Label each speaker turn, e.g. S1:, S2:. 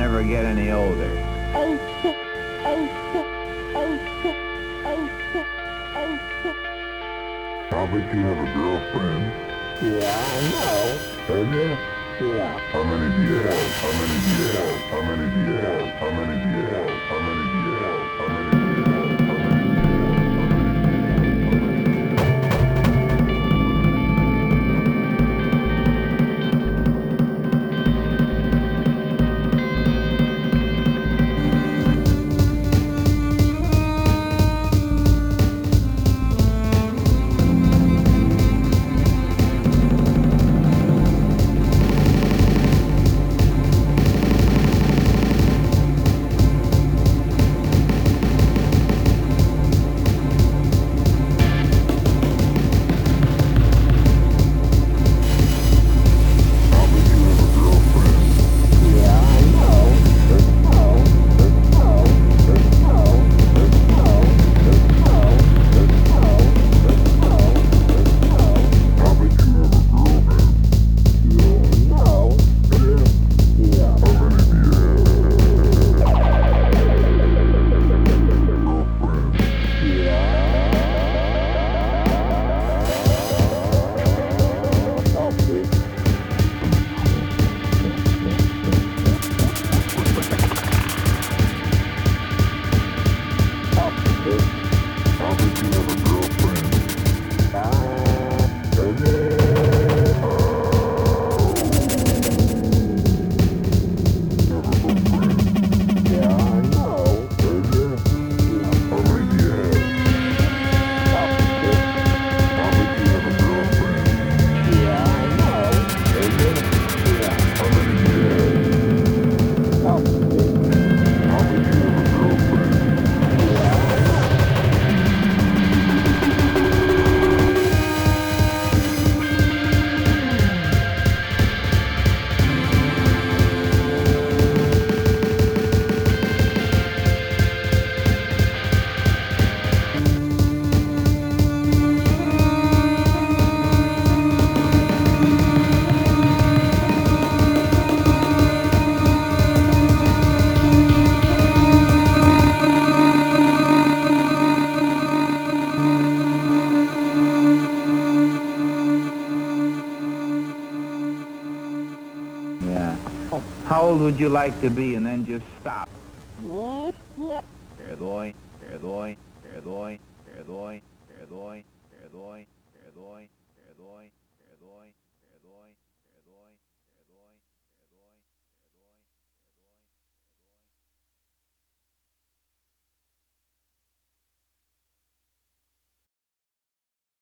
S1: never get any older.
S2: How about you have a girlfriend?
S3: Yeah, I know.
S2: Have you?
S3: Yeah.
S2: How many do you have? How many do you have? How many do you have? How many do you have? How many How
S1: old would you like to be and then just stop? Perdoe.